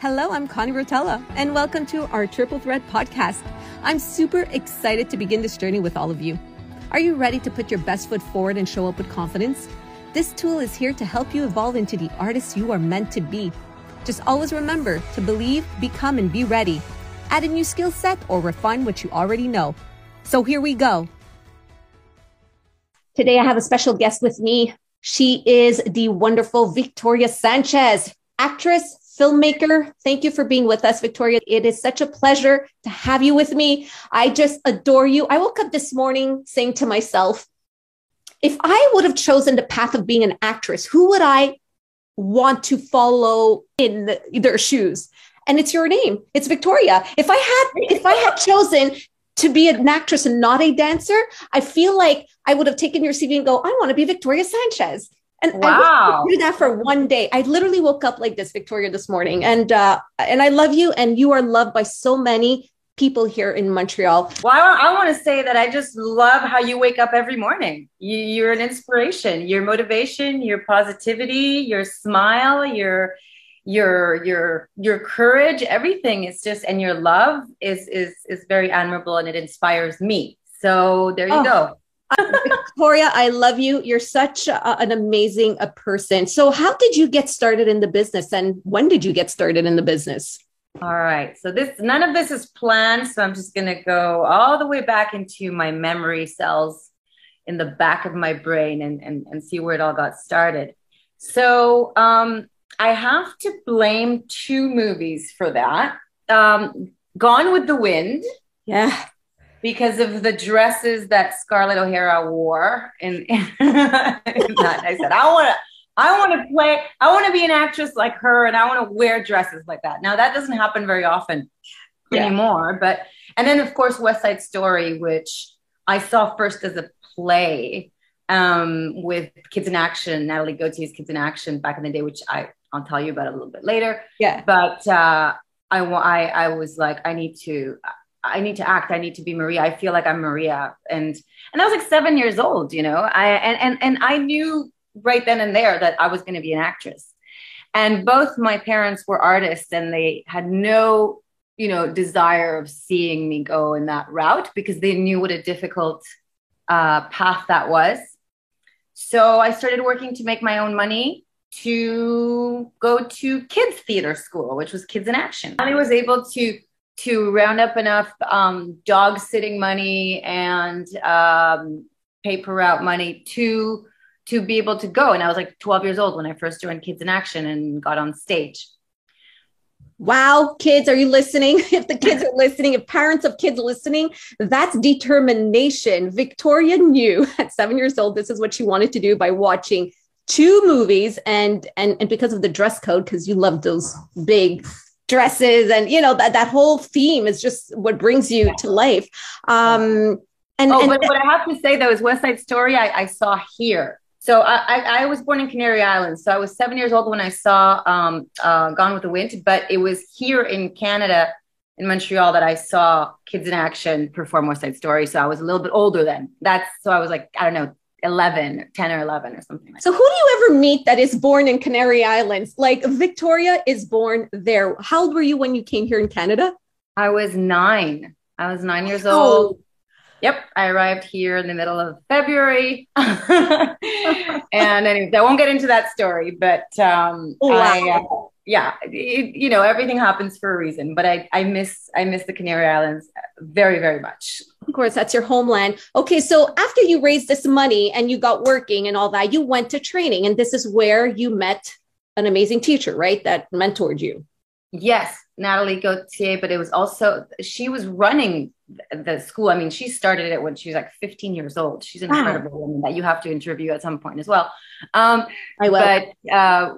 Hello, I'm Connie Rotella, and welcome to our Triple Threat podcast. I'm super excited to begin this journey with all of you. Are you ready to put your best foot forward and show up with confidence? This tool is here to help you evolve into the artist you are meant to be. Just always remember to believe, become, and be ready. Add a new skill set or refine what you already know. So here we go. Today, I have a special guest with me. She is the wonderful Victoria Sanchez, actress, filmmaker. Thank you for being with us, Victoria. It is such a pleasure to have you with me. I just adore you. I woke up this morning saying to myself, if I would have chosen the path of being an actress, who would I want to follow in their shoes? And it's your name. It's Victoria. If I had if I had chosen to be an actress and not a dancer, I feel like I would have taken your CV and go, I want to be Victoria Sanchez. And wow. I do that for one day. I literally woke up like this, Victoria, this morning, and uh, and I love you, and you are loved by so many people here in Montreal. Well, I, I want to say that I just love how you wake up every morning. You, you're an inspiration. Your motivation, your positivity, your smile, your your your your courage, everything is just, and your love is is is very admirable, and it inspires me. So there you oh. go. Victoria, I love you. You're such a, an amazing a person. So, how did you get started in the business, and when did you get started in the business? All right. So this none of this is planned. So I'm just gonna go all the way back into my memory cells in the back of my brain and and, and see where it all got started. So um, I have to blame two movies for that. Um, Gone with the Wind. Yeah because of the dresses that Scarlett O'Hara wore. And, and I said, I want to. I want to play, I want to be an actress like her and I want to wear dresses like that. Now that doesn't happen very often yeah. anymore, but and then of course West Side Story, which I saw first as a play um, with Kids in Action, Natalie Gautier's Kids in Action back in the day, which I I'll tell you about a little bit later. Yeah. But uh, I I I was like I need to I need to act. I need to be Maria. I feel like I'm Maria. And and I was like seven years old, you know. I and and and I knew right then and there that I was going to be an actress. And both my parents were artists, and they had no, you know, desire of seeing me go in that route because they knew what a difficult uh, path that was. So I started working to make my own money to go to kids theater school, which was Kids in Action. and I was able to to round up enough um, dog sitting money and um, paper route money to to be able to go. And I was like 12 years old when I first joined Kids in Action and got on stage. Wow, kids, are you listening? If the kids are listening, if parents of kids listening, that's determination. Victoria knew at seven years old this is what she wanted to do by watching two movies and and and because of the dress code, because you love those big dresses and you know that that whole theme is just what brings you to life um and, oh, and but what I have to say though is West Side Story I, I saw here. So I, I, I, was born in Canary Islands. So I was seven years old when I saw um, uh, Gone with the Wind, but it was here in Canada, in Montreal, that I saw Kids in Action perform West Side Story. So I was a little bit older then. That's so I was like I don't know 11 10 or 11 or something like so who do you ever meet that is born in canary islands? Like victoria is born there. How old were you when you came here in canada? I was nine. I was nine years oh. old. Yep i arrived here in the middle of february. And anyways i won't get into that story but um oh, wow. I, uh, yeah, it, you know, everything happens for a reason. But I, I miss, I miss the Canary Islands very, very much. Of course, that's your homeland. Okay, so after you raised this money and you got working and all that, you went to training, and this is where you met an amazing teacher, right? That mentored you. Yes, Natalie Gautier, but it was also she was running the school. I mean, she started it when she was like 15 years old. She's an incredible woman that you have to interview at some point as well. Um, I will. But uh,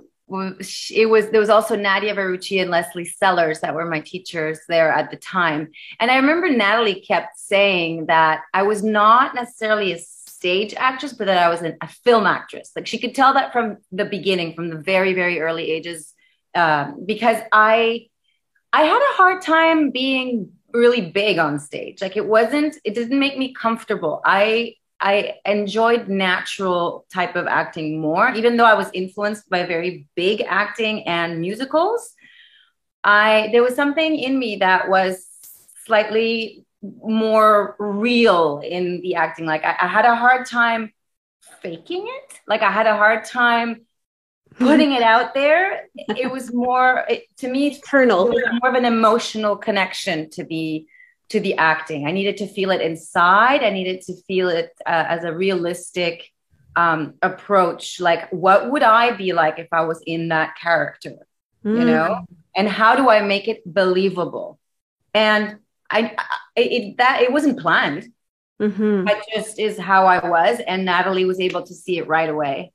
it was there was also Nadia Verrucci and Leslie Sellers that were my teachers there at the time. And I remember Natalie kept saying that I was not necessarily a stage actress, but that I was an, a film actress. Like she could tell that from the beginning, from the very very early ages, um, because I I had a hard time being really big on stage. Like it wasn't, it didn't make me comfortable. I I enjoyed natural type of acting more, even though I was influenced by very big acting and musicals. I there was something in me that was slightly more real in the acting. Like I, I had a hard time faking it. Like I had a hard time putting it out there. It was more it, to me internal, more of an emotional connection to the to the acting. I needed to feel it inside. I needed to feel it uh, as a realistic um, approach. Like, what would I be like if I was in that character? Mm. You know, and how do I make it believable? And I, I it, that it wasn't planned. Mm-hmm. That just is how I was, and Natalie was able to see it right away,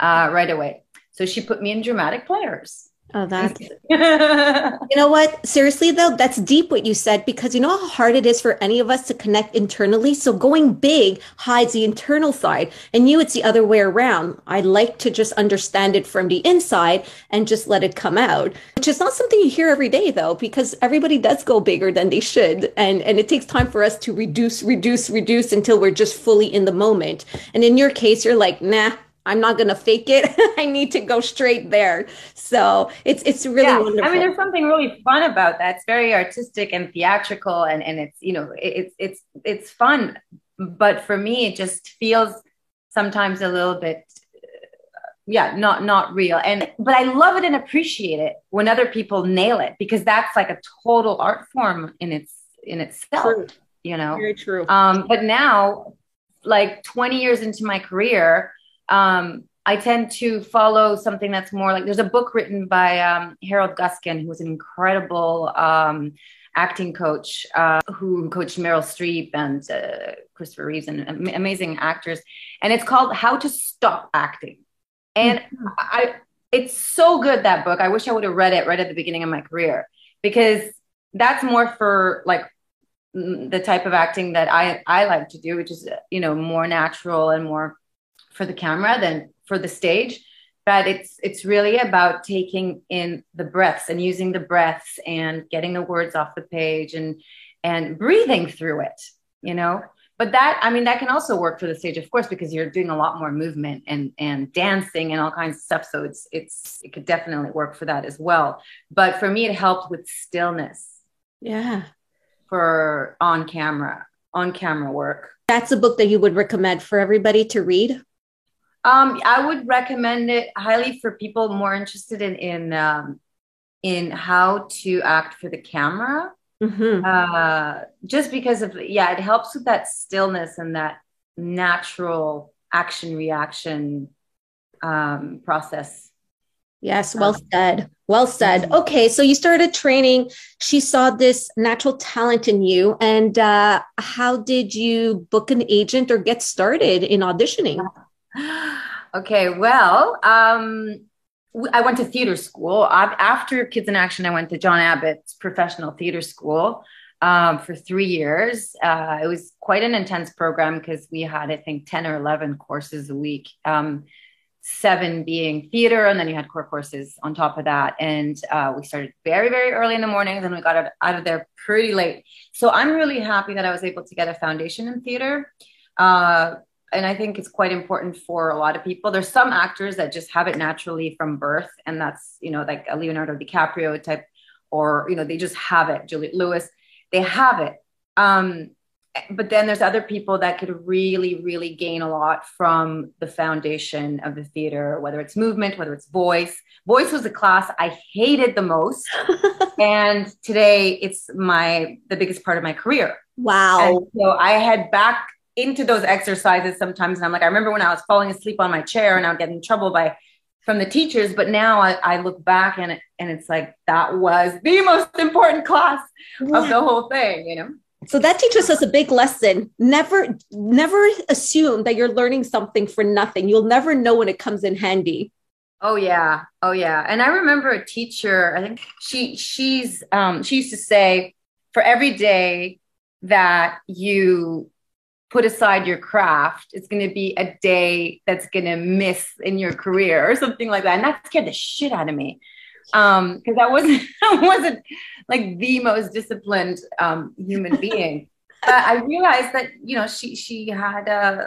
uh, right away. So she put me in dramatic players. Oh, that's you know what? Seriously though, that's deep what you said because you know how hard it is for any of us to connect internally. So going big hides the internal side, and you, it's the other way around. I like to just understand it from the inside and just let it come out, which is not something you hear every day though, because everybody does go bigger than they should, and and it takes time for us to reduce, reduce, reduce until we're just fully in the moment. And in your case, you're like, nah, I'm not going to fake it. I need to go straight there. So it's it's really yeah. wonderful. I mean, there's something really fun about that. It's very artistic and theatrical, and and it's you know it's it's it's fun. But for me, it just feels sometimes a little bit yeah not not real and but i love it and appreciate it when other people nail it because that's like a total art form in its in itself true. you know very true um but now like 20 years into my career um, I tend to follow something that's more like there's a book written by um, Harold Guskin, who was an incredible um, acting coach uh, who coached Meryl Streep and uh, Christopher Reeves and amazing actors. And it's called How to Stop Acting. And mm-hmm. I, it's so good that book. I wish I would have read it right at the beginning of my career because that's more for like the type of acting that I, I like to do, which is, you know, more natural and more for the camera than for the stage but it's it's really about taking in the breaths and using the breaths and getting the words off the page and and breathing through it you know? But that i mean that can also work for the stage of course because you're doing a lot more movement and and dancing and all kinds of stuff. So it's it's it could definitely work for that as well. But for me it helped with stillness. Yeah. For on camera on camera work. That's a book that you would recommend for everybody to read um, I would recommend it highly for people more interested in in um, in how to act for the camera. Mm-hmm. Uh, just because of yeah, it helps with that stillness and that natural action reaction um, process. Yes, well um, said. Well said. Mm-hmm. Okay, so you started training. She saw this natural talent in you, and uh, how did you book an agent or get started in auditioning? okay, well, um, I went to theater school. After Kids in Action, I went to John Abbott's professional theater school um, for three years. Uh, it was quite an intense program because we had, I think, 10 or 11 courses a week, um, seven being theater, and then you had core courses on top of that. And uh, we started very, very early in the morning, and we got out, out of there pretty late. So I'm really happy that I was able to get a foundation in theater. Uh, and I think it's quite important for a lot of people. There's some actors that just have it naturally from birth, and that's you know like a Leonardo DiCaprio type, or you know they just have it. Juliette Lewis, they have it. Um, but then there's other people that could really, really gain a lot from the foundation of the theater, whether it's movement, whether it's voice. Voice was a class I hated the most, and today it's my the biggest part of my career. Wow! And so I head back into those exercises sometimes. And I'm like, I remember when I was falling asleep on my chair and I would get in trouble by from the teachers, but now I, I look back and it, and it's like that was the most important class of the whole thing, you know. So that teaches us a big lesson. Never, never assume that you're learning something for nothing. You'll never know when it comes in handy. Oh yeah. Oh yeah. And I remember a teacher, I think she she's um she used to say for every day that you put aside your craft it's going to be a day that's going to miss in your career or something like that and that scared the shit out of me um because i wasn't i wasn't like the most disciplined um human being but i realized that you know she she had uh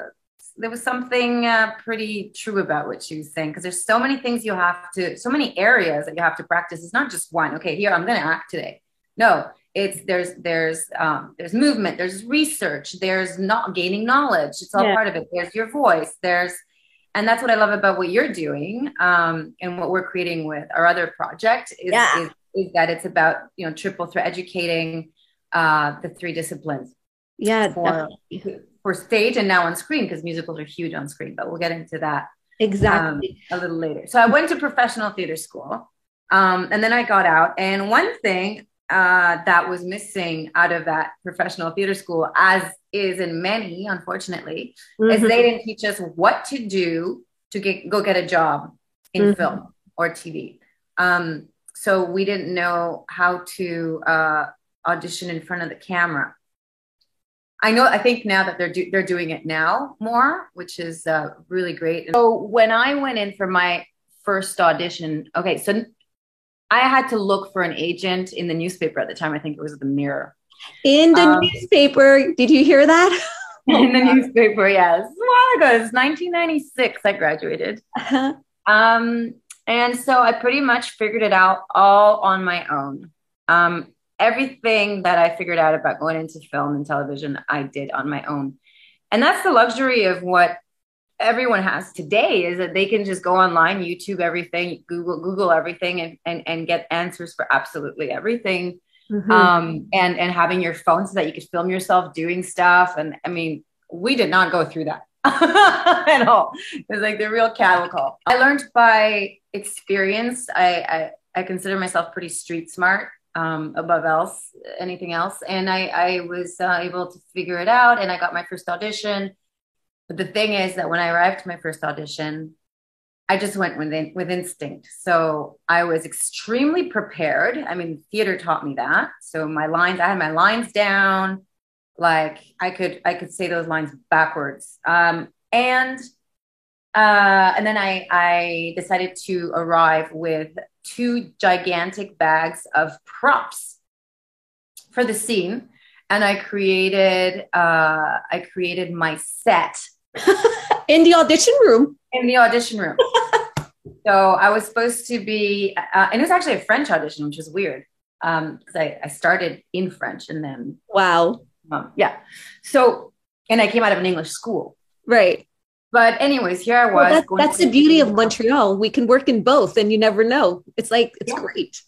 there was something uh, pretty true about what she was saying because there's so many things you have to, so many areas that you have to practice. It's not just one. Okay, here I'm going to act today. No, it's there's there's um, there's movement, there's research, there's not gaining knowledge. It's all yeah. part of it. There's your voice. There's and that's what I love about what you're doing um, and what we're creating with our other project is, yeah. is, is that it's about you know triple threat educating uh, the three disciplines. Yeah, for, for stage and now on screen because musicals are huge on screen, but we'll get into that exactly um, a little later. So I went to professional theater school, um, and then I got out. And one thing uh, that was missing out of that professional theater school, as is in many, unfortunately, mm-hmm. is they didn't teach us what to do to get go get a job in mm-hmm. film or TV. Um, so we didn't know how to uh, audition in front of the camera. I know. I think now that they're do, they're doing it now more, which is uh, really great. So when I went in for my first audition, okay, so I had to look for an agent in the newspaper at the time. I think it was the Mirror. In the um, newspaper, did you hear that? in the newspaper, yes. A while ago, it was 1996. I graduated. Uh-huh. Um, and so I pretty much figured it out all on my own. Um, everything that I figured out about going into film and television, I did on my own. And that's the luxury of what everyone has today is that they can just go online, YouTube everything, Google, Google everything and, and, and get answers for absolutely everything. Mm-hmm. Um, and, and having your phone so that you could film yourself doing stuff. And I mean, we did not go through that at all. It was like the real cattle call. I learned by experience. I, I, I consider myself pretty street smart um, above else anything else and i i was uh, able to figure it out and i got my first audition but the thing is that when i arrived to my first audition i just went with, in, with instinct. So i was extremely prepared. I mean theater taught me that. So my lines i had my lines down. Like i could i could say those lines backwards. Um, and uh, and then I, I decided to arrive with two gigantic bags of props for the scene. And I created, uh, I created my set in the audition room. In the audition room. so I was supposed to be, uh, and it was actually a French audition, which was weird because um, I, I started in French and then wow, um, yeah. So and I came out of an English school, right? But anyways, here I was. Well, that, that's the beauty of Montreal. We can work in both, and you never know. It's like it's yeah. great.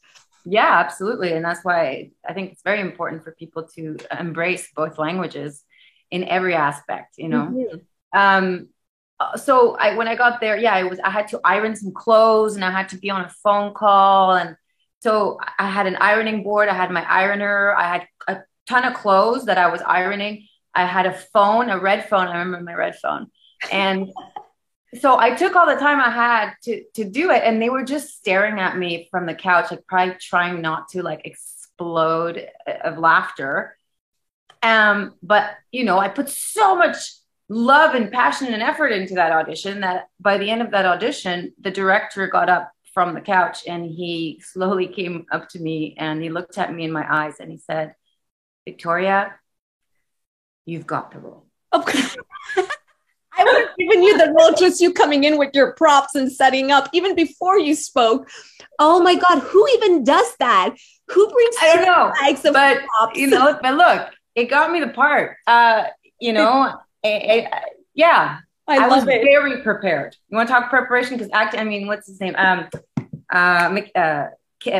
Yeah, absolutely, and that's why I think it's very important for people to embrace both languages in every aspect. You know. Mm-hmm. Um, so I when I got there, yeah, I was I had to iron some clothes, and I had to be on a phone call, and so I had an ironing board. I had my ironer. I had a ton of clothes that I was ironing. I had a phone, a red phone. I remember my red phone and so I took all the time I had to to do it, and they were just staring at me from the couch, like probably trying not to like explode of laughter. Um, but you know, I put so much love and passion and effort into that audition that by the end of that audition, the director got up from the couch and he slowly came up to me and he looked at me in my eyes and he said, Victoria, you've got the role. Okay. I would have given you the role just you coming in with your props and setting up even before you spoke. Oh my God, who even does that? Who brings I don't know, but props? you know, but look, it got me the part. Uh, you know, it, yeah, I, I was it. very prepared. You want to talk preparation? Because act, I mean, what's his name? Um, uh, uh,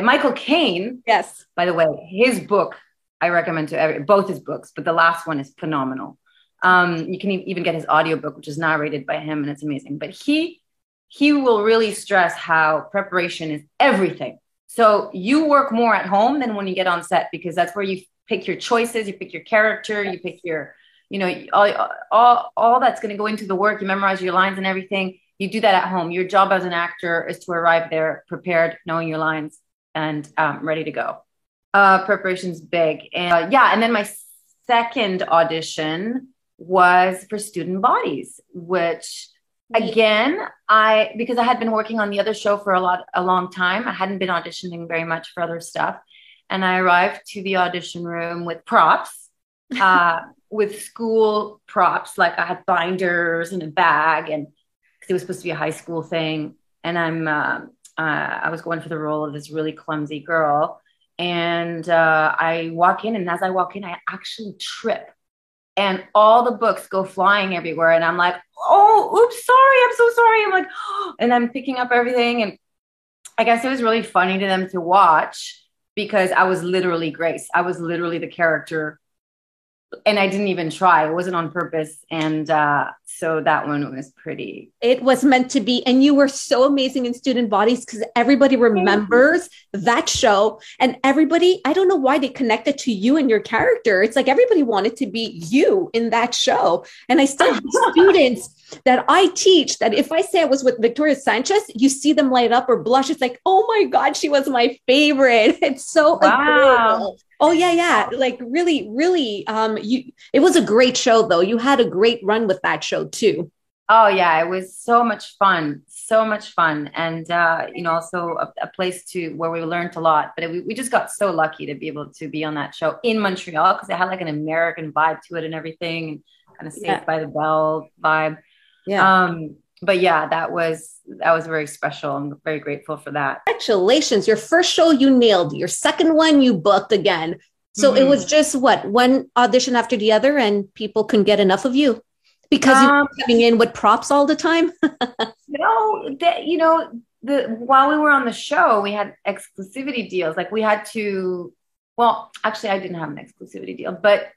Michael Caine. Yes. By the way, his book I recommend to every, both his books, but the last one is phenomenal. Um, you can even get his audiobook, which is narrated by him, and it's amazing. But he he will really stress how preparation is everything. So you work more at home than when you get on set because that's where you pick your choices, you pick your character, you pick your, you know, all all, all that's going to go into the work. You memorize your lines and everything. You do that at home. Your job as an actor is to arrive there prepared, knowing your lines, and um, ready to go. Uh, preparation's big, and uh, yeah. And then my second audition was for student bodies, which again, I because I had been working on the other show for a lot a long time. I hadn't been auditioning very much for other stuff. And I arrived to the audition room with props. Uh, with school props. Like I had binders and a bag, and because it was supposed to be a high school thing. And I'm, uh, uh, I was going for the role of this really clumsy girl. And uh, I walk in, and as I walk in, I actually trip, and all the books go flying everywhere. And I'm like, oh, oops, sorry, I'm so sorry. I'm like, oh, and I'm picking up everything, and I guess it was really funny to them to watch because I was literally Grace. I was literally the character and I didn't even try. It wasn't on purpose. And uh, so that one was pretty. It was meant to be. And you were so amazing in student bodies because everybody remembers that show. And everybody, I don't know why they connected to you and your character. It's like everybody wanted to be you in that show. And I still have students that I teach that if I say I was with Victoria Sanchez, you see them light up or blush. It's like, oh my God, she was my favorite. It's so wow. adorable. Oh yeah, yeah. Like really, really, um, you it was a great show though. You had a great run with that show too. Oh yeah, it was so much fun, so much fun, and uh, you know, also a, a, place to where we learned a lot. But we, we just got so lucky to be able to be on that show in Montreal because it had like an American vibe to it and everything, and kind of Saved yeah. by the Bell vibe. Yeah. Um, but yeah, that was that was very special. I'm very grateful for that. Congratulations! Your first show you nailed. Your second one you booked again. So mm-hmm. it was just what one audition after the other, and people couldn't get enough of you because you were um, coming in with props all the time. no, that you know the while we were on the show, we had exclusivity deals. Like we had to. Well, actually, I didn't have an exclusivity deal, but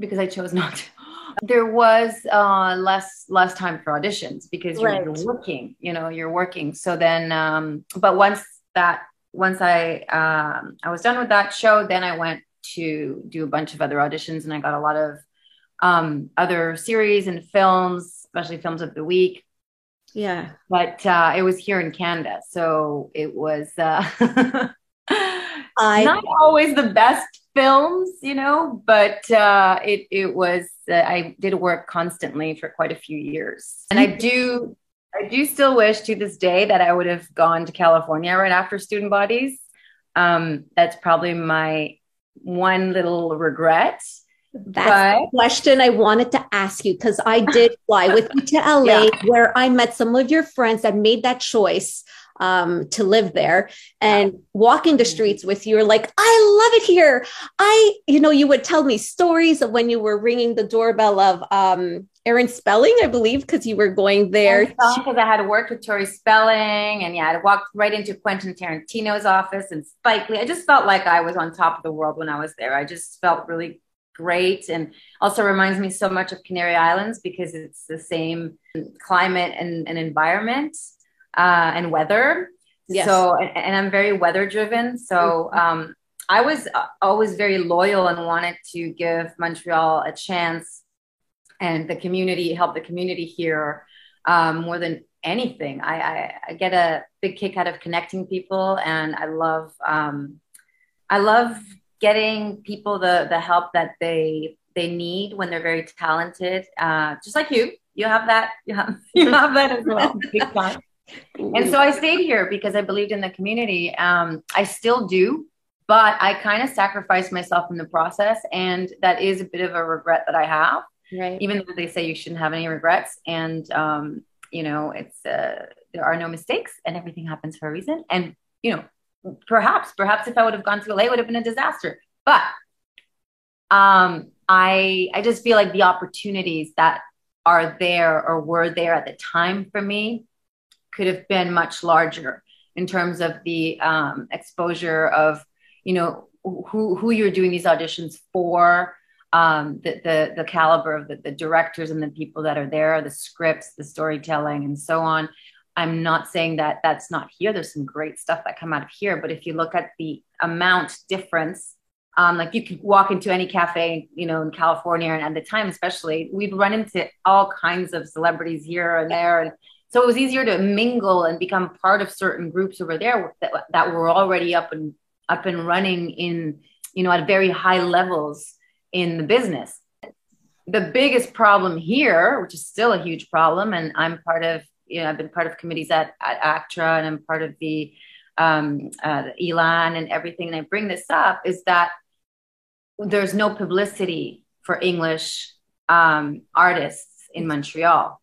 because I chose not to there was uh, less less time for auditions because you're, right. you're, working you know you're working so then um, but once that once i um, i was done with that show then i went to do a bunch of other auditions and i got a lot of um, other series and films especially films of the week yeah but uh, it was here in canada so it was uh, I, not always the best films, you know, but uh, it it was uh, I did work constantly for quite a few years, and I do I do still wish to this day that I would have gone to California right after Student Bodies. Um, that's probably my one little regret. That's but, the question I wanted to ask you because I did fly with you to LA yeah. where I met some of your friends that made that choice um, to live there and walking the streets with you. You're like, I love it here. I, you know, you would tell me stories of when you were ringing the doorbell of um, Aaron Spelling, I believe, because you were going there. Because I had worked with Tori Spelling, and yeah, I walked right into Quentin Tarantino's office and Spike Lee. I just felt like I was on top of the world when I was there. I just felt really great, and also reminds me so much of Canary Islands because it's the same climate and, and environment uh, and weather. Yes. So, and, and, I'm very weather driven. So, mm-hmm. um, I was uh, always very loyal and wanted to give Montreal a chance and the community, help the community here um, more than anything. I, I, I, get a big kick out of connecting people, and I love um, I love getting people the the help that they they need when they're very talented. Uh, just like you, you have that. You have you have that as well. And so I stayed here because I believed in the community. Um, I still do, but I kind of sacrificed myself in the process. And that is a bit of a regret that I have. Right. Even though they say you shouldn't have any regrets. And, um, you know, it's, uh, there are no mistakes and everything happens for a reason. And, you know, perhaps, perhaps if I would have gone to LA, it would have been a disaster. But um, I, I just feel like the opportunities that are there or were there at the time for me could have been much larger in terms of the um, exposure of you know who who you're doing these auditions for um, the, the the caliber of the, the directors and the people that are there the scripts the storytelling and so on i'm not saying that that's not here there's some great stuff that come out of here but if you look at the amount difference um, like you could walk into any cafe, you know, in California, and at the time, especially, we'd run into all kinds of celebrities here and there, and so it was easier to mingle and become part of certain groups over there that, that were already up and up and running in, you know, at very high levels in the business. The biggest problem here, which is still a huge problem, and I'm part of, you know, I've been part of committees at, at ACTRA and I'm part of the um, uh, ELAN and everything. And I bring this up is that there's no publicity for English um, artists in Montreal.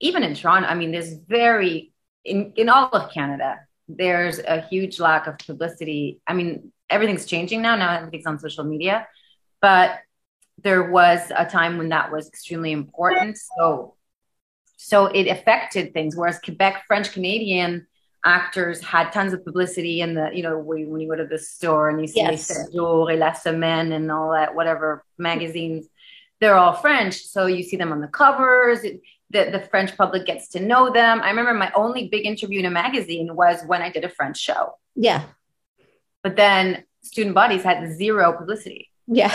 Even in Toronto, I mean, there's very in in all of Canada, there's a huge lack of publicity. I mean, everything's changing now. Now everything's on social media, but there was a time when that was extremely important. So, so it affected things. Whereas Quebec, French Canadian actors had tons of publicity in the, you know, when you go to the store and you see yes. Les Jours et La Semaine and all that, whatever magazines, they're all French. So you see them on the covers. It, the, the French public gets to know them. I remember my only big interview in a magazine was when I did a French show. Yeah. But then student bodies had zero publicity. Yeah.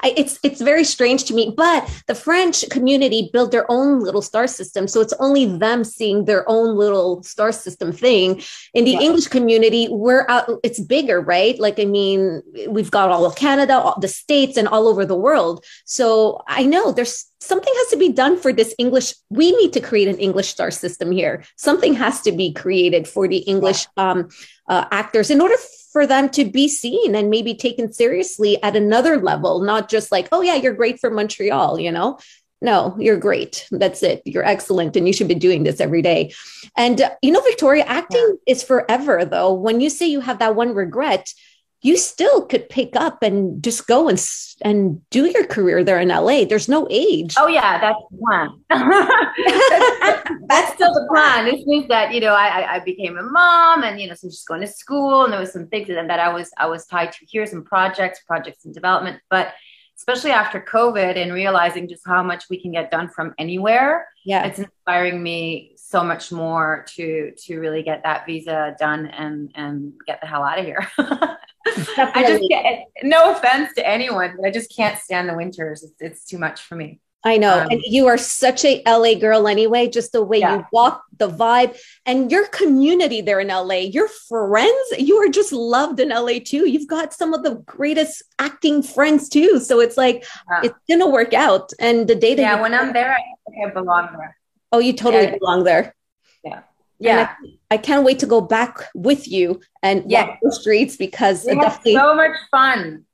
I, it's it's very strange to me, but the French community built their own little star system, so it's only them seeing their own little star system thing. In the yeah. English community, we're out; it's bigger, right? Like, I mean, we've got all of Canada, all the states, and all over the world. So I know there's something has to be done for this English. We need to create an English star system here. Something has to be created for the English um, uh, actors in order for them to be seen and maybe taken seriously at another level, not just like, oh, yeah, you're great for Montreal, you know? No, you're great. That's it. You're excellent. And you should be doing this every day. And, uh, you know, Victoria, acting yeah. is forever, though. When you say you have that one regret, you still could pick up and just go and and do your career there in LA. There's no age. Oh yeah, that's the plan. that's still the plan. This means that you know I, I became a mom and you know so just going to school and there was some things that, that I was I was tied to here some projects projects in development, but especially after COVID and realizing just how much we can get done from anywhere. Yeah, it's inspiring me so much more to to really get that visa done and and get the hell out of here. I just can't, no offense to anyone, but I just can't stand the winters. It's, it's too much for me. I know. Um, and you are such a LA girl anyway, just the way yeah. you walk, the vibe, and your community there in LA, your friends, you are just loved in LA too. You've got some of the greatest acting friends too. So it's like, yeah. it's going to work out. And the day that Yeah, when I'm there, I, I belong there. Oh, you totally yeah. belong there. Yeah. Yeah. I, can't wait to go back with you and yeah. walk the streets because we had so much fun.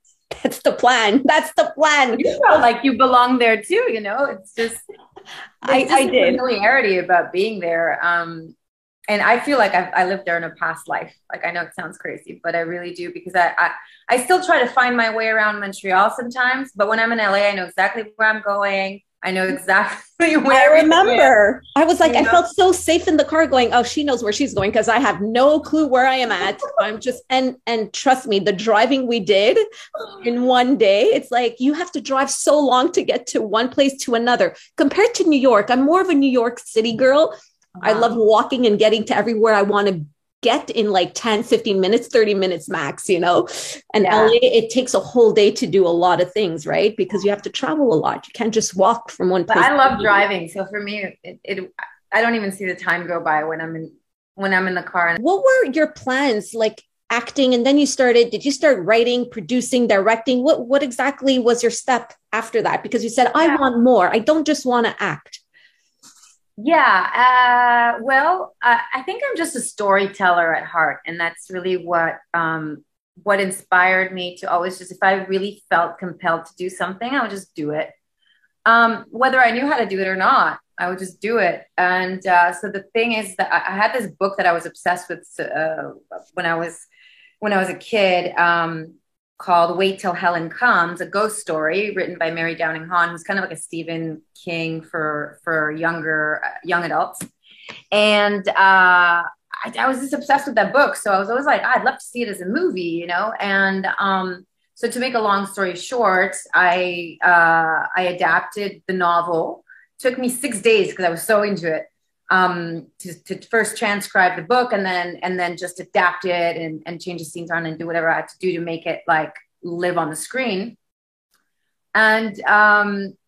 That's the plan. That's the plan. You felt like you belong there too, you know? It's just I, just I did familiarity about being there. Um and I feel like I've, I lived there in a past life. Like I know it sounds crazy, but I really do because I, I I still try to find my way around Montreal sometimes. But when I'm in LA, I know exactly where I'm going. I know exactly where. I remember. I was like, you I felt so safe in the car, going, "Oh, she knows where she's going," because I have no clue where I am at. I'm just and and trust me, the driving we did in one day, it's like you have to drive so long to get to one place to another. Compared to New York, I'm more of a New York City girl. Wow. I love walking and getting to everywhere I want to get in like 10 15 minutes 30 minutes max you know? And yeah. la it takes a whole day to do a lot of things right? Because you have to travel a lot. You can't just walk from one place but i love driving so for me it, it, i don't even see the time go by when i'm in when i'm in the car. What were your plans like acting? And then you started did you start writing producing directing? What what exactly was your step after that? Because you said yeah. i want more. I don't just want to act yeah. Uh, well, uh, I think I'm just a storyteller at heart, and that's really what um, what inspired me to always just if I really felt compelled to do something, I would just do it. Um, whether I knew how to do it or not, I would just do it. And uh, so the thing is that I, I, had this book that I was obsessed with uh, when I was when I was a kid. Um, called Wait Till Helen Comes, a ghost story written by Mary Downing Hahn, who's kind of like a Stephen King for for younger uh, young adults. And uh, I, I, was just obsessed with that book, so I was always like, I'd love to see it as a movie, you know. And um, so, to make a long story short, I uh, I adapted the novel. It took me six days because I was so into it um, to, to, first transcribe the book and then and then just adapt it and, and change the scenes on and do whatever I had to do to make it like live on the screen. And um,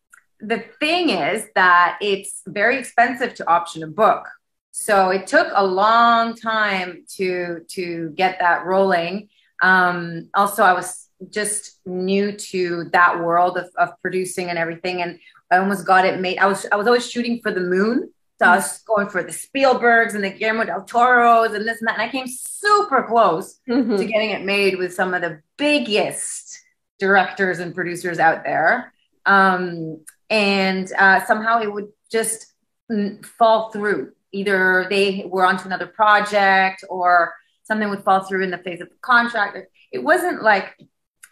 the thing is that it's very expensive to option a book. So it took a long time to to get that rolling. Um, also, I was just new to that world of, of producing and everything, and I almost got it made. I was I was always shooting for the moon, so I was going for the Spielbergs and the Guillermo del Toros and this and that. And I came super close mm-hmm. to getting it made with some of the biggest directors and producers out there. Um, and uh, somehow it would just fall through. Either they were onto another project or something would fall through in the phase of the contract. It wasn't like,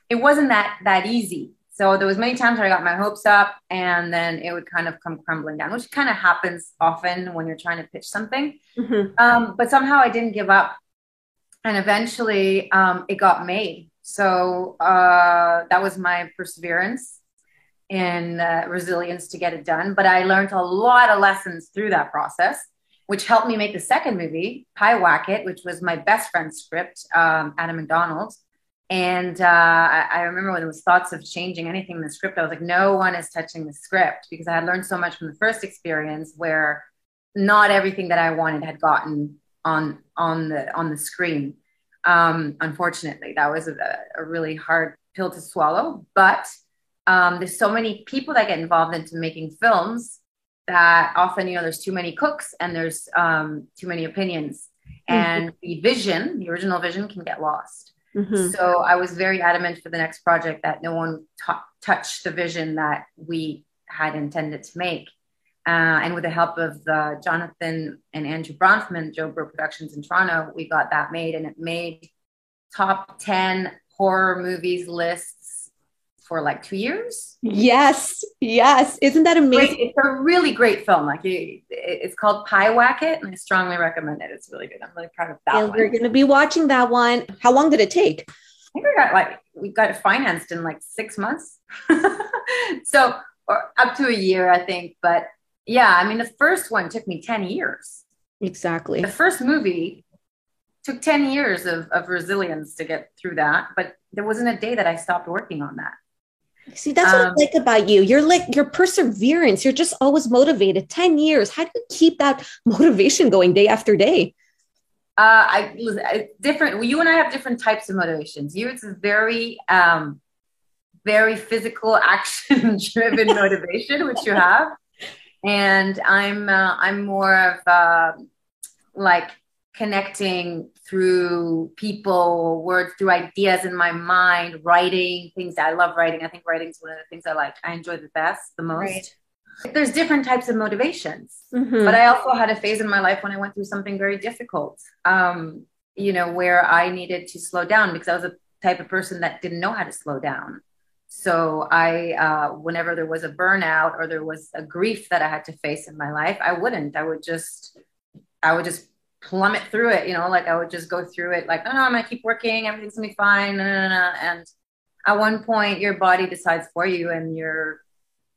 it wasn't that, that easy. So there was many times where I got my hopes up and then it would kind of come crumbling down, which kind of happens often when you're trying to pitch something. Mm-hmm. Um, but somehow I didn't give up. And eventually um, it got made. So uh, that was my perseverance and uh, resilience to get it done. But I learned a lot of lessons through that process, which helped me make the second movie, Pyewacket, which was my best friend's script, um, Adam McDonald. And uh, I, I, remember when there was thoughts of changing anything in the script, I was like, no one is touching the script because I had learned so much from the first experience where not everything that I wanted had gotten on on the on the screen. Um, unfortunately, that was a, a really hard pill to swallow. But um, there's so many people that get involved into making films that often you know there's too many cooks and there's um, too many opinions, mm-hmm. and the vision, the original vision, can get lost. Mm-hmm. So I was very adamant for the next project that no one t- touch the vision that we had intended to make. Uh, and with the help of uh, Jonathan and Andrew Bronfman, JoBro Productions in Toronto, we got that made, and it made top ten horror movies lists for like two years. Yes, yes, isn't that amazing? It's a really great film. Like it, it's called Pyewacket, and I strongly recommend it. It's really good. I'm really proud of that. And one. we're going to be watching that one. How long did it take? I think we got like we got it financed in like six months, so or up to a year, I think. But yeah, I mean, the first one took me 10 years. Exactly. The first movie took 10 years of, of resilience to get through that, but there wasn't a day that I stopped working on that. See, that's what um, I like about you. You're like your perseverance. You're just always motivated. 10 years. How do you keep that motivation going day after day? Uh, I different. You and I have different types of motivations. You, it's very, um, very physical, action-driven motivation, which you have and I'm uh, I'm more of uh, like connecting through people, words, through ideas in my mind, writing things. I love writing. I think writing is one of the things I like. I enjoy the best, the most. Right. There's different types of motivations, mm-hmm. but I also had a phase in my life when I went through something very difficult. Um, you know, where I needed to slow down because I was a type of person that didn't know how to slow down. So I, uh, whenever there was a burnout or there was a grief that I had to face in my life, I wouldn't. I would just, I would just plummet through it. You know, like I would just go through it, like, oh, I'm gonna keep working, everything's gonna be fine. And at one point, your body decides for you, and you're,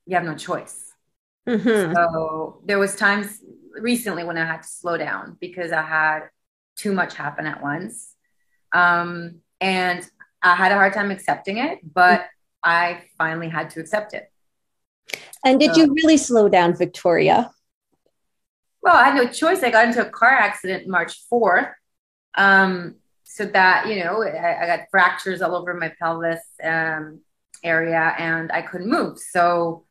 you have no choice. Mm-hmm. So there was times recently when I had to slow down because I had too much happen at once, um, and I had a hard time accepting it, but I finally had to accept it. And did so, you really slow down, Victoria? Well, I had no choice. I got into a car accident March 4th. Um, so that, you know, I, I, got fractures all over my pelvis um, area and I couldn't move. So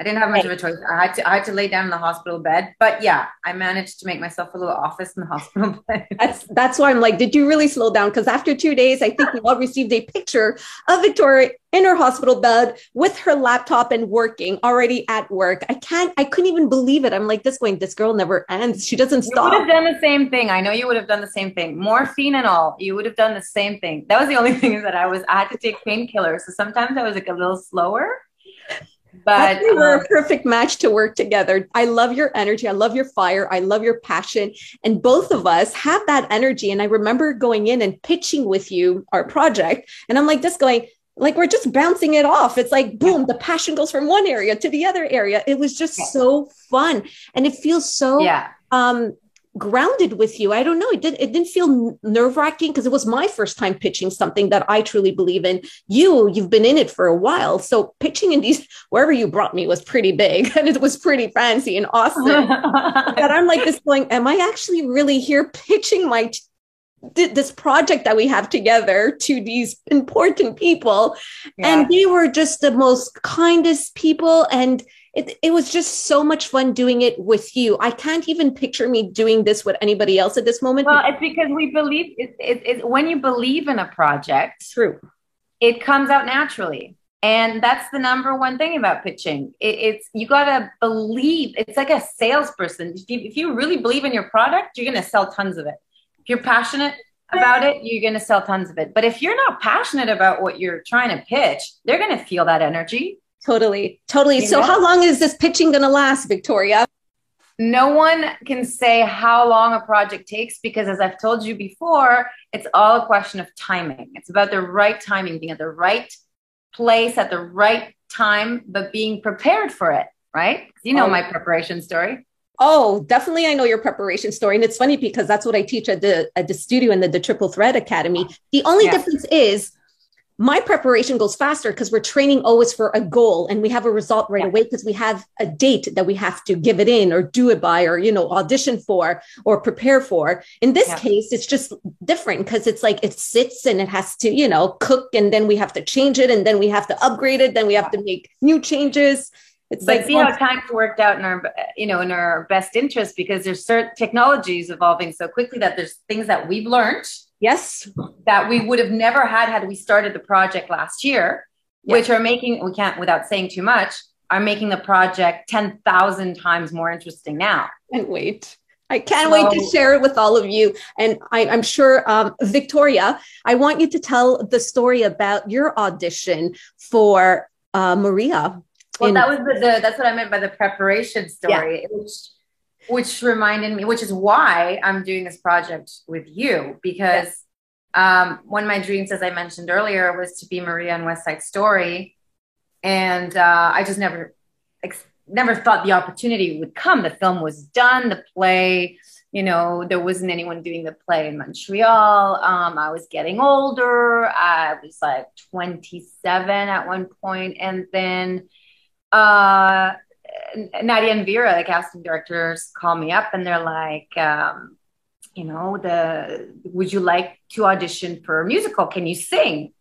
I didn't have much right. of a choice. I had to I had to lay down in the hospital bed. But yeah, I managed to make myself a little office in the hospital bed. That's that's why I'm like, did you really slow down? Because after two days, I think we all received a picture of Victoria in her hospital bed with her laptop and working already at work. I can't, I couldn't even believe it. I'm like, this going, this girl never ends. She doesn't stop. You would have done the same thing. I know you would have done the same thing. Morphine and all, you would have done the same thing. That was the only thing is that I was, I had to take painkillers. So sometimes I was like a little slower but we were um, a perfect match to work together. I love your energy. I love your fire. I love your passion. And both of us have that energy. And I remember going in and pitching with you our project. And I'm like, just going, like we're just bouncing it off. It's like boom, the passion goes from one area to the other area. It was just so fun. And it feels so yeah. um grounded with you. I don't know. It didn't it didn't feel nerve wracking because it was my first time pitching something that I truly believe in. You, you've been in it for a while. So pitching in these wherever you brought me was pretty big and it was pretty fancy and awesome. that I'm like this going, am I actually really here pitching my t- this project that we have together to these important people yeah. and they were just the most kindest people and it, it was just so much fun doing it with you. I can't even picture me doing this with anybody else at this moment. Well, it's because we believe it, it, it when you believe in a project, true, it comes out naturally. And that's the number one thing about pitching. It, it's you gotta believe. It's like a salesperson. If you, if you really believe in your product, you're gonna sell tons of it. If you're passionate about it, you're gonna sell tons of it. But if you're not passionate about what you're trying to pitch, they're gonna feel that energy. Totally, totally. You so, know? how long is this pitching gonna last, Victoria? no one can say how long a project takes because as i've told you before it's all a question of timing it's about the right timing being at the right place at the right time but being prepared for it right you know oh. my preparation story Oh, definitely. I know your preparation story. And it's funny because that's what I teach at the at the studio in the, the Triple Threat Academy. The only yeah. difference is my preparation goes faster because we're training always for a goal and we have a result right yeah. away because we have a date that we have to give it in or do it by or you know audition for or prepare for in this yeah. case it's just different because it's like it sits and it has to you know cook and then we have to change it and then we have to upgrade it then we have to make new changes it's but like see how times worked out in our you know in our best interest because there's certain technologies evolving so quickly that there's things that we've learned Yes. That we would have never had had we started the project last year, yes. which are making, we can't, without saying too much, are making the project 10,000 times more interesting now. And wait. I can't so, wait to share it with all of you. And I, am sure, um, Victoria, I want you to tell the story about your audition for uh, Maria. Well, in- that was the, the, that's what I meant by the preparation story. Yeah. Which, which reminded me, which is why I'm doing this project with you because um, one of my dreams, as I mentioned earlier, was to be Maria in West Side Story, and uh, I just never, ex- never thought the opportunity would come. The film was done, the play, you know, there wasn't anyone doing the play in Montreal. Um, I was getting older. I was like 27 at one point, and then. Uh, Nadia and Vera, the casting directors, call me up and they're like, um, you know, the would you like to audition for a musical? Can you sing?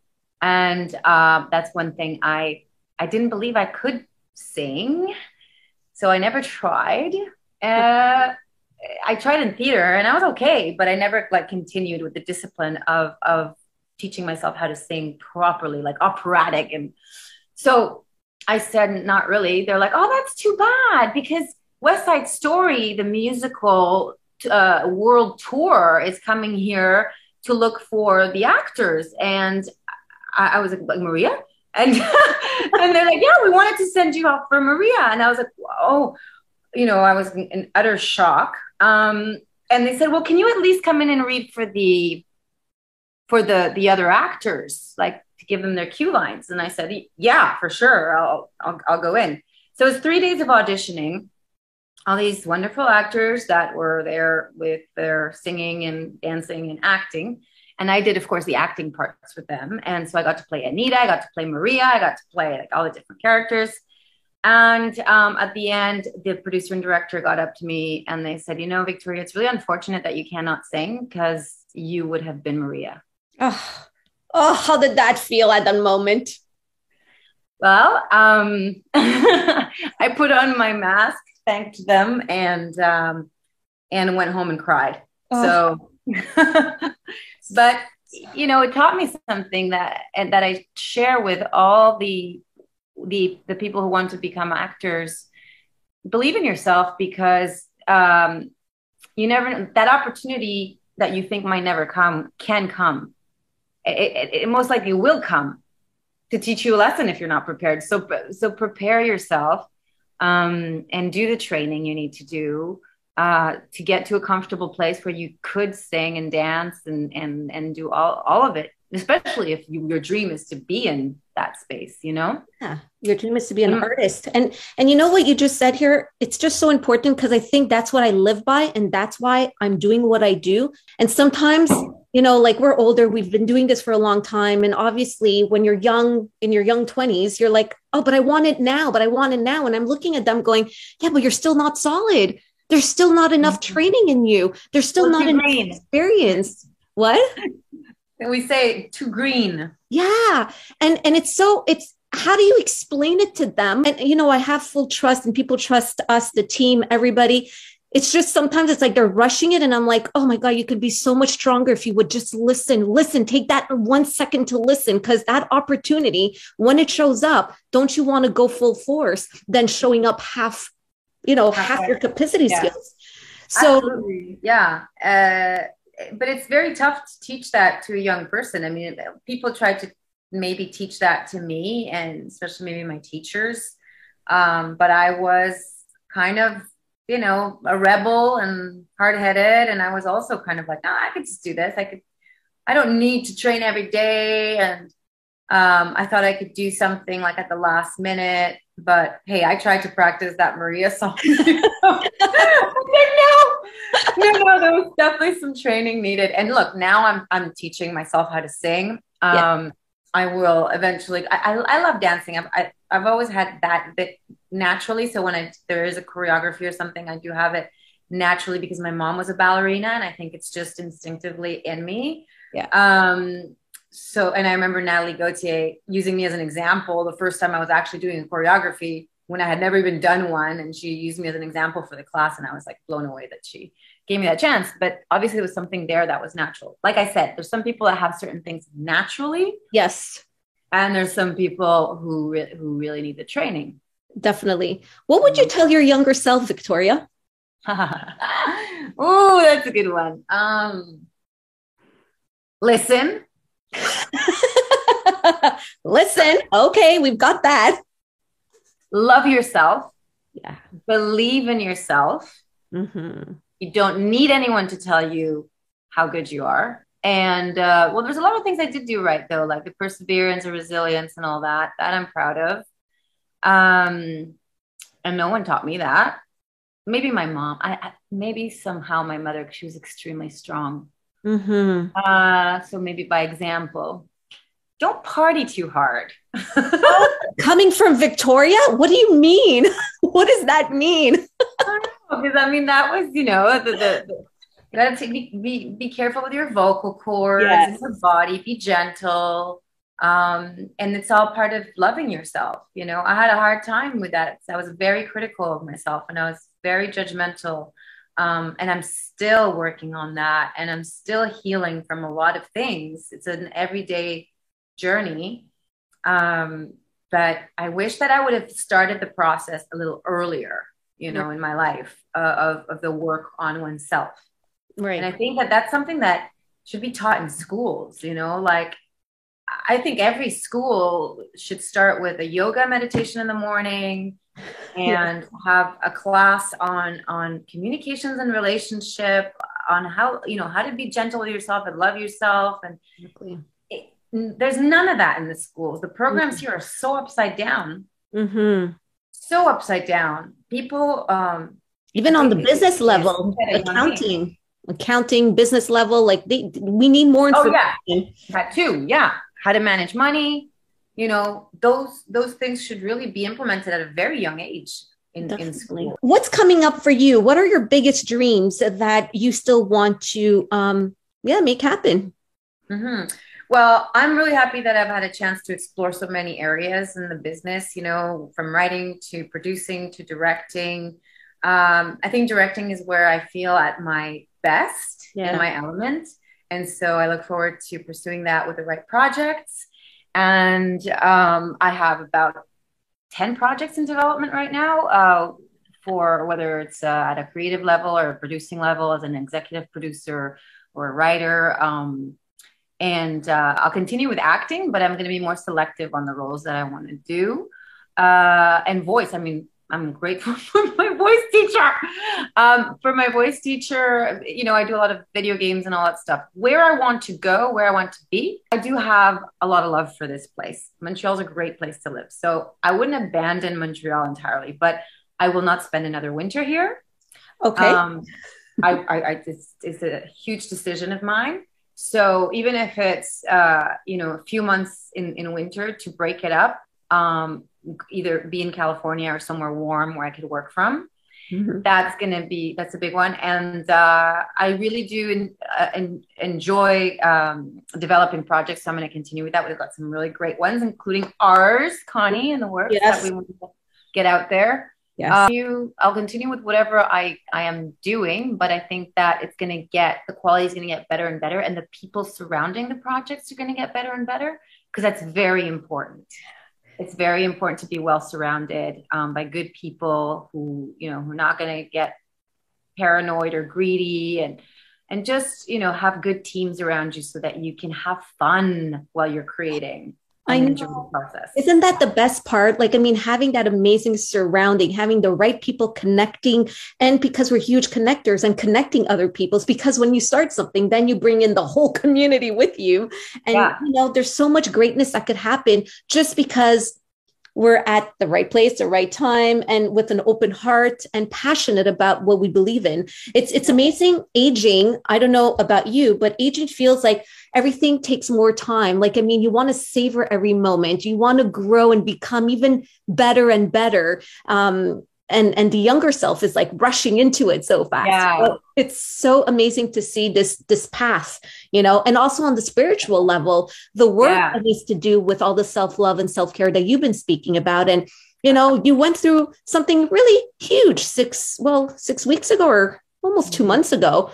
And uh, that's one thing I I didn't believe I could sing, so I never tried. Uh, I tried in theater and I was okay, but I never like continued with the discipline of of teaching myself how to sing properly, like operatic. And so I said, not really. They're like, oh, that's too bad because West Side Story, the musical uh, world tour, is coming here to look for the actors. And I, I was like, Maria? And, and they're like, yeah, we wanted to send you off for Maria. And I was like, oh, you know, I was in utter shock. Um, and they said, well, can you at least come in and read for the for the the other actors like give them their cue lines. And i said yeah for sure. I'll i'll, I'll go in. So it's three days of auditioning. All these wonderful actors that were there with their singing and dancing and acting. And i did of course the acting parts with them. And so i got to play anita i got to play maria i got to play like all the different characters. And um, at the end, the producer and director got up to me and they said, You know, Victoria, it's really unfortunate that you cannot sing because you would have been Maria. Oh, oh how did that feel at that moment? Well, um, I put on my mask, thanked them, and um, and went home and cried. Oh. So, but you know, it taught me something that and that I share with all the the the people who want to become actors. Believe in yourself because um, you never that opportunity that you think might never come can come it, it, it most likely will come to teach you a lesson if you're not prepared. So, so prepare yourself um, and do the training you need to do uh, to get to a comfortable place where you could sing and dance and and and do all all of it. Especially if you, your dream is to be in that space, you know. Yeah, your dream is to be an mm-hmm. artist, and and you know what you just said here. It's just so important because I think that's what I live by, and that's why I'm doing what I do. And sometimes you know like we're older we've been doing this for a long time and obviously when you're young in your young 20s you're like oh but i want it now but i want it now and i'm looking at them going yeah but you're still not solid. There's still not enough mm-hmm. training in you. There's still not enough green? experience. What? And we say too green. Yeah and and it's so it's how do you explain it to them? And you know i have full trust and people trust us the team everybody it's just sometimes it's like they're rushing it and i'm like oh my god you could be so much stronger if you would just listen listen take that one second to listen because that opportunity when it shows up don't you want to go full force than showing up half you know half, half your capacity yeah. skills? So Absolutely. yeah. Uh, but it's very tough to teach that to a young person. I mean people try to maybe teach that to me and especially maybe my teachers. Um, but i was kind of you know, a rebel and hard headed. And I was also kind of like, no, I could just do this. I could, I don't need to train every day. And um, I thought I could do something like at the last minute. But hey, I tried to practice that Maria song. no, no, no, there was definitely some training needed. And look, now I'm I'm teaching myself how to sing. Um, yeah. I will eventually. I, I, I love dancing. I've, I, I've always had that bit naturally. So when I, there is a choreography or something, I do have it naturally because my mom was a ballerina and I think it's just instinctively in me. Yeah. Um, so, and I remember Natalie Gauthier using me as an example the first time I was actually doing a choreography when I had never even done one. And she used me as an example for the class. And I was like blown away that she gave me that chance. But obviously, there was something there that was natural. Like I said, there's some people that have certain things naturally. Yes. And there's some people who re- who really need the training. Definitely. What would you tell your younger self, Victoria? oh, that's a good one. Um, listen. listen. Okay, we've got that. Love yourself. Yeah. Believe in yourself. Mm-hmm. You don't need anyone to tell you how good you are. And uh, well, there's a lot of things I did do right though, like the perseverance and resilience and all that. That I'm proud of. Um, and no one taught me that. Maybe my mom. I, I maybe somehow my mother. She was extremely strong. Mm-hmm. Uh, so maybe by example, don't party too hard. Coming from Victoria, what do you mean? what does that mean? Because I mean that was, you know, the, the, the you be, be, be careful with your vocal cords yes. your body, be gentle. Um, and it's all part of loving yourself. You know, I had a hard time with that. I was very critical of myself and I was very judgmental. Um, and I'm still working on that and I'm still healing from a lot of things. It's an everyday journey. Um, but I wish that I would have started the process a little earlier, you know, in my life uh, of, of the work on oneself. Right. And I think that that's something that should be taught in schools, you know, like I think every school should start with a yoga meditation in the morning and yeah. have a class on on communications and relationship on how you know how to be gentle with yourself and love yourself and exactly. it, there's none of that in the schools the programs mm-hmm. here are so upside down mm-hmm. so upside down people um even on the business level accounting accounting business level like they we need more information oh, yeah. that too yeah how to manage money you know those those things should really be implemented at a very young age in, in school what's coming up for you what are your biggest dreams that you still want to um yeah make happen mm-hmm. well i'm really happy that i've had a chance to explore so many areas in the business you know from writing to producing to directing um, i think directing is where i feel at my best yeah. in my element. And so I look forward to pursuing that with the right projects. And um, I have about 10 projects in development right now uh, for whether it's uh, at a creative level or a producing level as an executive producer or a writer. Um, and uh, I'll continue with acting, but I'm going to be more selective on the roles that I want to do. Uh, and voice, I mean, I'm grateful for my voice teacher. Um, for my voice teacher, you know, I do a lot of video games and all that stuff. Where I want to go, where I want to be, I do have a lot of love for this place. Montreal's a great place to live. So I wouldn't abandon Montreal entirely, but I will not spend another winter here. Okay. Um, I, I, I it's, it's a huge decision of mine. So even if it's, uh, you know, a few months in, in winter to break it up, um, either be in California or somewhere warm where I could work from. Mm-hmm. That's going to be, that's a big one. And uh, I really do in, uh, in, enjoy um, developing projects. So I'm going to continue with that. We've got some really great ones, including ours, Connie, and the work yes. that we want to get out there. Yes. Uh, I'll continue with whatever I, I am doing, but I think that it's going to get, the quality is going to get better and better. And the people surrounding the projects are going to get better and better because that's very important. It's very important to be well surrounded um, by good people who, you know, who are not going to get paranoid or greedy and, and just, you know, have good teams around you so that you can have fun while you're creating. I know. Process. Isn't that the best part? Like, I mean, having that amazing surrounding, having the right people connecting, and because we're huge connectors and connecting other people's, because when you start something, then you bring in the whole community with you. And, yeah. you know, there's so much greatness that could happen just because we're at the right place, the right time, and with an open heart and passionate about what we believe in. It's it's amazing aging. I don't know about you, but aging feels like everything takes more time. Like, I mean, you want to savor every moment. You want to grow and become even better and better. Um, and and the younger self is like rushing into it so fast. Yeah. it's so amazing to see this this path, you know, and also on the spiritual level, the work yeah. that needs to do with all the self love and self care that you've been speaking about, and you know, you went through something really huge six well six weeks ago or almost two mm-hmm. months ago.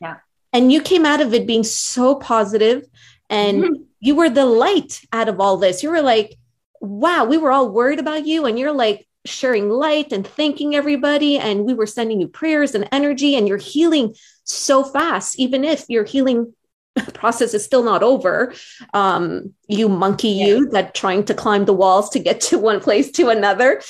Yeah and you came out of it being so positive and mm-hmm. you were the light out of all this you were like wow we were all worried about you and you're like sharing light and thanking everybody and we were sending you prayers and energy and you're healing so fast. Even if your healing process is still not over um, you monkey yeah. you that trying to climb the walls to get to one place to another.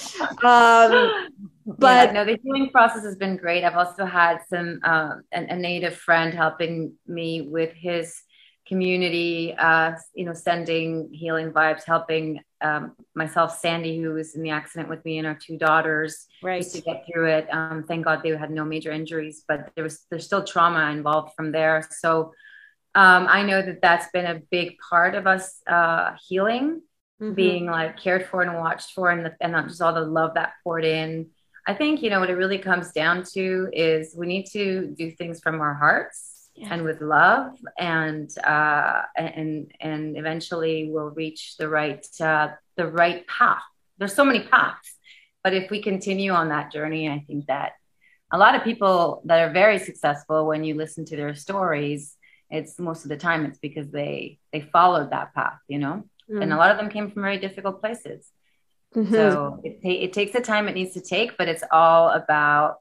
Um, but yeah, no the healing process has been great. I've also had some uh, an, a native friend helping me with his community uh, you know sending healing vibes helping um, myself sandy who was in the accident with me and our two daughters right. to get through it. Um, thank god they had no major injuries but there was there's still trauma involved from there. So um, i know that that's been a big part of us uh, healing mm-hmm. being like cared for and watched for and, the, and not just all the love that poured in. I think, you know, what it really comes down to is we need to do things from our hearts yeah. and with love and, uh, and, and eventually we'll reach the right, uh, the right path. There's so many paths, but if we continue on that journey, I think that a lot of people that are very successful, when you listen to their stories, it's most of the time it's because they, they followed that path, you know, mm. and a lot of them came from very difficult places Mm-hmm. So it, it takes the time it needs to take, but it's all about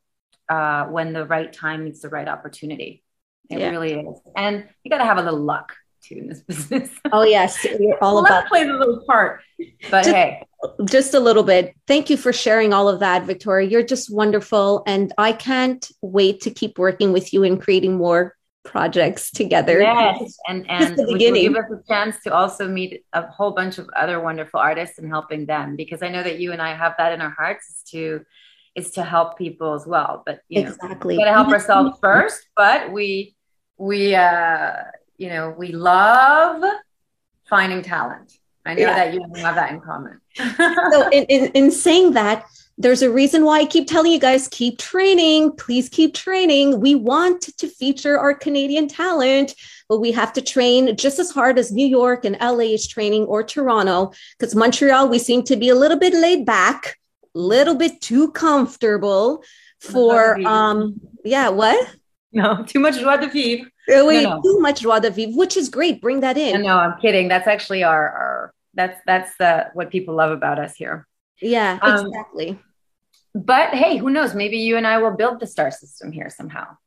uh, when the right time meets the right opportunity. It yeah. really is. And you got to have a little luck too in this business. Oh yes, you're all luck about plays a little part. But just, hey, just a little bit. Thank you for sharing all of that, Victoria. You're just wonderful, and I can't wait to keep working with you and creating more projects together. Yes, and and the beginning. give us a chance to also meet a whole bunch of other wonderful artists and helping them because I know that you and I have that in our hearts is to is to help people as well. But you exactly, know, we got to help ourselves first. But we we uh you know we love finding talent. I know yeah. that you have that in common. so in, in, in saying that, there's a reason why I keep telling you guys keep training. Please keep training. We want to feature our Canadian talent, but we have to train just as hard as New York and LA is training or Toronto because Montreal, we seem to be a little bit laid back, little bit too comfortable for, um, yeah, what? No, too much joie de vivre. Wait, no, no. too much joie de vivre, which is great. Bring that in. No, no, I'm kidding. That's actually our, our that's that's the what people love about us here. Yeah, um, exactly. But hey, who knows? Maybe you and I will build the star system here somehow.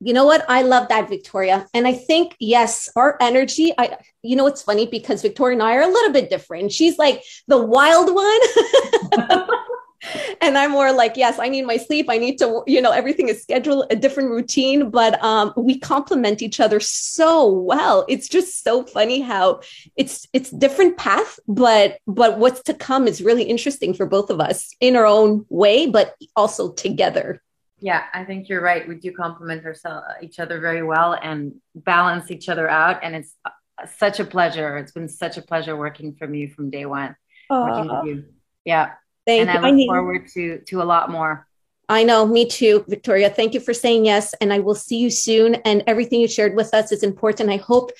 You know what? I love that, Victoria. And I think, yes, our energy, I you know it's funny because Victoria and I are a little bit different. She's like the wild one. and I'm more like, yes, I need my sleep. I need to, you know, everything is scheduled, a different routine, but um, we complement each other so well. It's just so funny how it's it's different path, but but what's to come is really interesting for both of us in our own way, but also together. Yeah, I think you're right. We do complement ourselves each other very well and balance each other out, and it's uh, such a pleasure. It's been such a pleasure working from you from day one. You. Yeah. Thank and I look I forward to to a lot more. I know, me too, Victoria. Thank you for saying yes. And I will see you soon. And everything you shared with us is important. I hope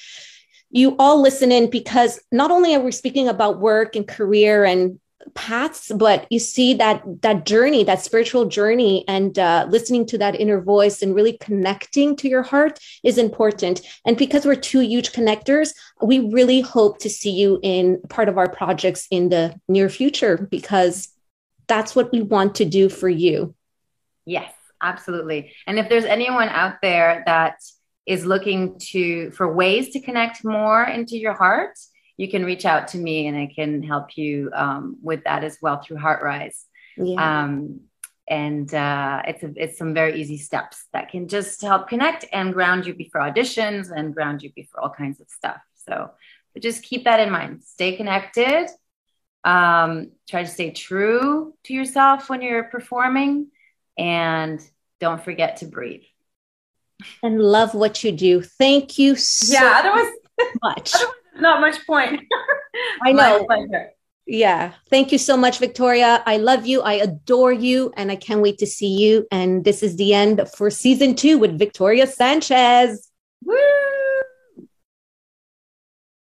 you all listen in because not only are we speaking about work and career and paths but you see that that journey that spiritual journey and uh, listening to that inner voice and really connecting to your heart is important. And because we're two huge connectors we really hope to see you in part of our projects in the near future because that's what we want to do for you. Yes absolutely. And if there's anyone out there that is looking to for ways to connect more into your heart you can reach out to me and I can help you um, with that as well through HeartRise. Yeah. Um, and uh, it's a, it's some very easy steps that can just help connect and ground you before auditions and ground you before all kinds of stuff. So, but just keep that in mind. Stay connected. Um, try to stay true to yourself when you're performing, and don't forget to breathe. And love what you do. Thank you so yeah, otherwise, much. Otherwise not much point. I know. Yeah. Thank you so much, Victoria. I love you. I adore you. And I can't wait to see you. And this is the end for season two with Victoria Sanchez. Woo!